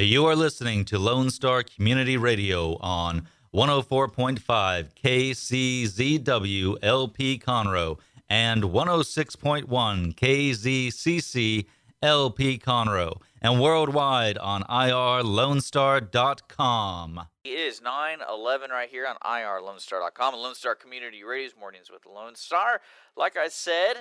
You are listening to Lone Star Community Radio on 104.5 KCZW LP Conroe and 106.1 KZCC LP Conroe and worldwide on irlonestar.com. It is 9 11 right here on irlonestar.com and Lone Star Community Radio's Mornings with Lone Star. Like I said,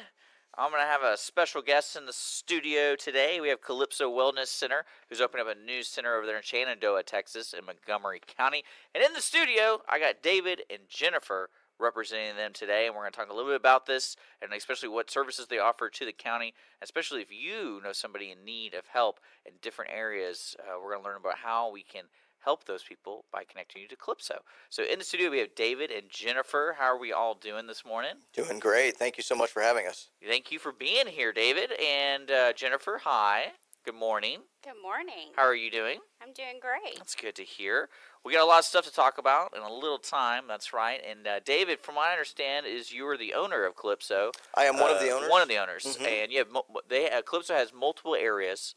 I'm going to have a special guest in the studio today. We have Kalypso Wellness Center, who's opening up a new center over there in Shenandoah, Texas, in Montgomery County. And in the studio, I got David and Jennifer representing them today, and we're going to talk a little bit about this, and especially what services they offer to the county, especially if you know somebody in need of help in different areas. Uh, we're going to learn about how we can help those people by connecting you to Kalypso. So in the studio, we have David and Jennifer. How are we all doing this morning? Doing great. Thank you so much for having us. Thank you for being here, David. And uh, Jennifer, hi. Good morning. Good morning. How are you doing? I'm doing great. That's good to hear. We got a lot of stuff to talk about in a little time. That's right. And uh, David, from what I understand, is you are the owner of Kalypso. I am one Uh, of the owners. One of the owners, Mhm. and you have mo- they uh, Kalypso has multiple areas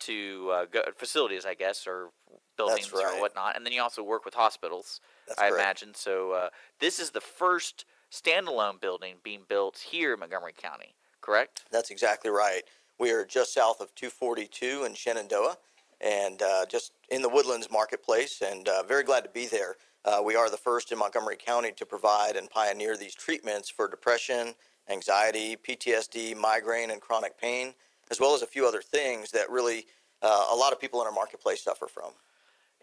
to uh, go, facilities, I guess, or buildings right. or whatnot. And then you also work with hospitals, That's I correct. imagine. So uh, this is the first standalone building being built here in Montgomery County, correct? That's exactly right. We are just south of 242 in Shenandoah and uh, just in the Woodlands Marketplace, and uh, very glad to be there. Uh, we are the first in Montgomery County to provide and pioneer these treatments for depression, anxiety, PTSD, migraine, and chronic pain, as well as a few other things that really uh, a lot of people in our marketplace suffer from.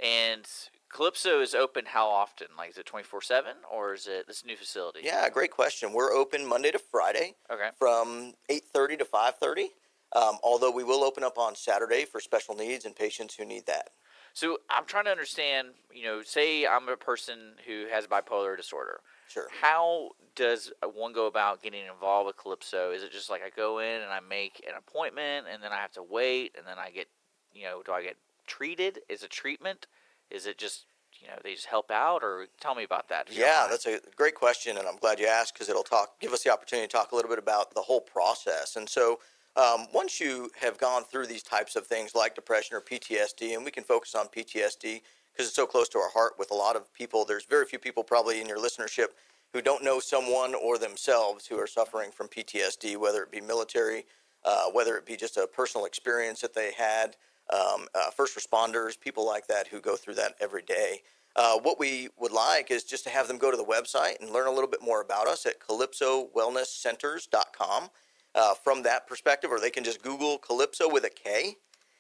And Kalypso is open how often? Like, is it 24 7 or is it this new facility? Yeah, great question. We're open Monday to Friday. Okay. from 8.30 to 5.30 um, although we will open up on saturday for special needs and patients who need that So I'm trying to understand, you know, say I'm a person who has bipolar disorder. Sure How does one go about getting involved with Kalypso? Is it just like I go in and I make an appointment and then I have to wait and then I get, you know, do I get treated? Is it treatment? Is it just, you know, they just help out or tell me about that? if you don't yeah that's a great question and i'm glad you asked because it'll talk give us the opportunity to talk a little bit about the whole process and so um, once you have gone through these types of things like depression or ptsd and we can focus on ptsd because it's so close to our heart with a lot of people there's very few people probably in your listenership who don't know someone or themselves who are suffering from ptsd whether it be military uh, whether it be just a personal experience that they had um, uh, first responders, people like that who go through that every day. Uh, what we would like is just to have them go to the website and learn a little bit more about us at kalypsowellnesscenters.com uh, from that perspective, or they can just Google Kalypso with a K,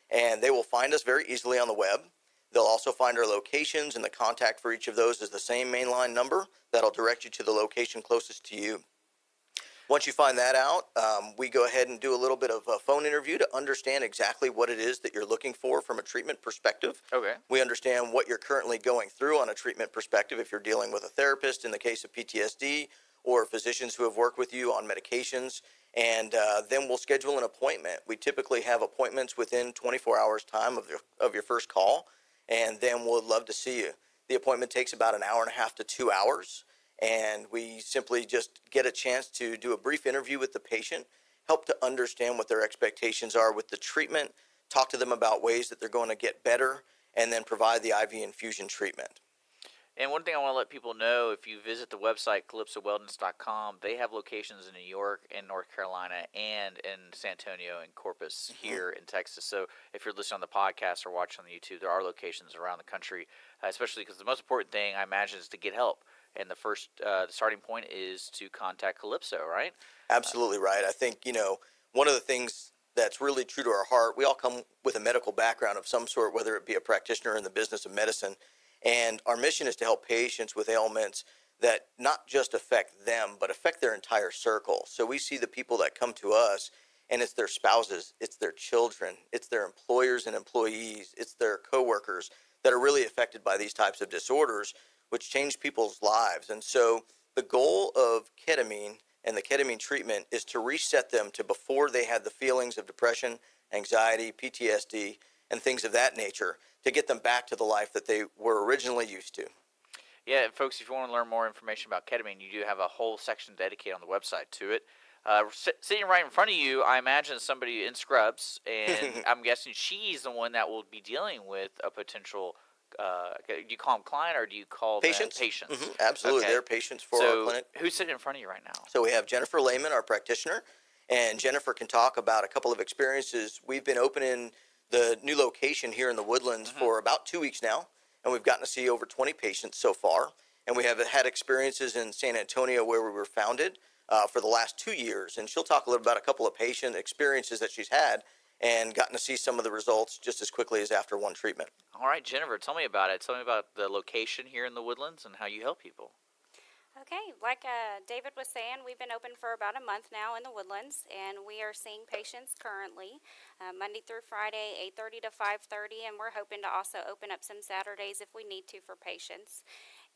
and they will find us very easily on the web. They'll also find our locations, and the contact for each of those is the same mainline number that'll direct you to the location closest to you. Once you find that out, um, we go ahead and do a little bit of a phone interview to understand exactly what it is that you're looking for from a treatment perspective. Okay. We understand what you're currently going through on a treatment perspective if you're dealing with a therapist in the case of PTSD or physicians who have worked with you on medications. And uh, then we'll schedule an appointment. We typically have appointments within 24 hours' time of your, of your first call, and then we'll love to see you. The appointment takes about an hour and a half to two hours and we simply just get a chance to do a brief interview with the patient, help to understand what their expectations are with the treatment, talk to them about ways that they're going to get better, and then provide the IV infusion treatment. And one thing I want to let people know if you visit the website kalypsowellness.com, they have locations in New York and North Carolina and in San Antonio and Corpus here in Texas. So if you're listening on the podcast or watching on the YouTube, there are locations around the country, uh, especially because the most important thing I imagine is to get help. And the first, uh, the starting point is to contact Kalypso, right? Absolutely right. I think, you know, one of the things that's really true to our heart, we all come with a medical background of some sort, whether it be a practitioner in the business of medicine. And our mission is to help patients with ailments that not just affect them, but affect their entire circle. So we see the people that come to us, and it's their spouses, it's their children, it's their employers and employees, it's their coworkers that are really affected by these types of disorders, which change people's lives. And so the goal of ketamine and the ketamine treatment is to reset them to before they had the feelings of depression, anxiety, PTSD, and things of that nature to get them back to the life that they were originally used to. Yeah, folks, if you want to learn more information about ketamine, you do have a whole section dedicated on the website to it. Uh, sitting right in front of you, I imagine somebody in scrubs, and I'm guessing she's the one that will be dealing with a potential. Uh, do you call them client or do you call patients? them patients? Mhm, Absolutely, Okay. they're patients for so our clinic. who's sitting in front of you right now? So we have Jennifer Lehman, our practitioner, and Jennifer can talk about a couple of experiences. We've been opening the new location here in the Woodlands for about two weeks now, and we've gotten to see over 20 patients so far. And we have had experiences in San Antonio where we were founded uh, for the last two years. And she'll talk a little about a couple of patient experiences that she's had and gotten to see some of the results just as quickly as after one treatment. All right, Jennifer, tell me about it. Tell me about the location here in the Woodlands and how you help people. Okay, like uh, David was saying, we've been open for about a month now in the Woodlands, and we are seeing patients currently uh, Monday through Friday, 8:30 to 5:30, and we're hoping to also open up some Saturdays if we need to for patients.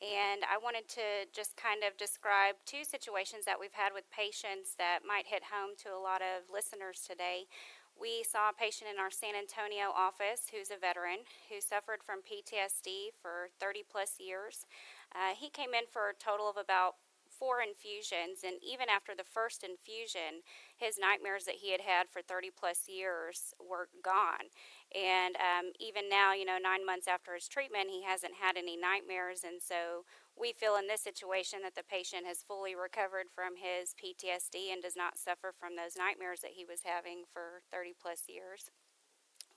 And I wanted to just kind of describe two situations that we've had with patients that might hit home to a lot of listeners today. We saw a patient in our San Antonio office who's a veteran who suffered from PTSD for 30 plus years. Uh, he came in for a total of about four infusions, and even after the first infusion, his nightmares that he had had for 30 plus years were gone. And um, even now, you know, nine months after his treatment, he hasn't had any nightmares, and so we feel in this situation that the patient has fully recovered from his PTSD and does not suffer from those nightmares that he was having for 30 plus years.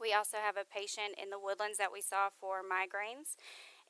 We also have a patient in the woodlands that we saw for migraines.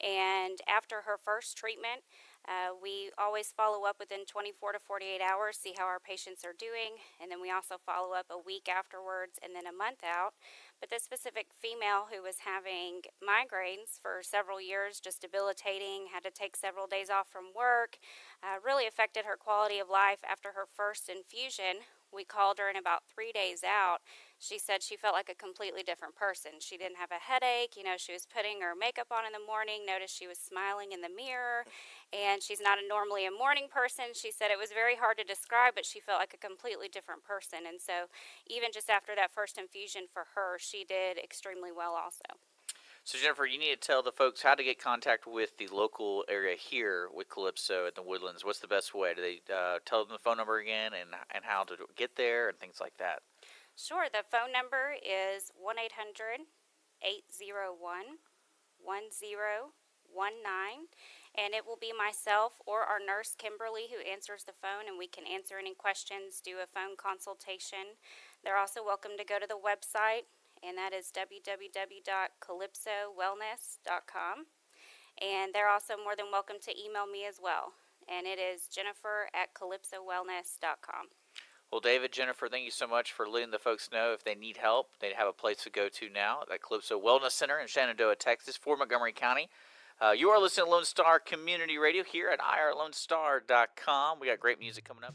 And after her first treatment, uh, we always follow up within 24 to 48 hours, see how our patients are doing, and then we also follow up a week afterwards and then a month out. But this specific female who was having migraines for several years, just debilitating, had to take several days off from work, uh, really affected her quality of life after her first infusion. We called her, and about three days out, she said she felt like a completely different person. She didn't have a headache. You know, she was putting her makeup on in the morning, noticed she was smiling in the mirror, and she's not a normally a morning person. She said it was very hard to describe, but she felt like a completely different person. And so, even just after that first infusion for her, she did extremely well also. So, Jennifer, you need to tell the folks how to get contact with the local area here with Kalypso at the Woodlands. What's the best way? Do they uh, tell them the phone number again and, and how to get there and things like that? Sure, the phone number is 1 800 801 1019, and it will be myself or our nurse Kimberly who answers the phone, and we can answer any questions, do a phone consultation. They're also welcome to go to the website, and that is www.kalypsowellness.com. And they're also more than welcome to email me as well, and it is jennifer at kalypsowellness.com. Well, David, Jennifer, thank you so much for letting the folks know if they need help, they have a place to go to now at Kalypso Wellness Center in Shenandoah, Texas, for Montgomery County. Uh, you are listening to Lone Star Community Radio here at irlonestar.com. We got great music coming up.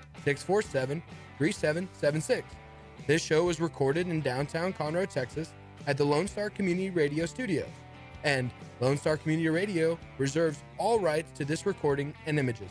647 3776. This show was recorded in downtown Conroe, Texas at the Lone Star Community Radio Studios. And Lone Star Community Radio reserves all rights to this recording and images.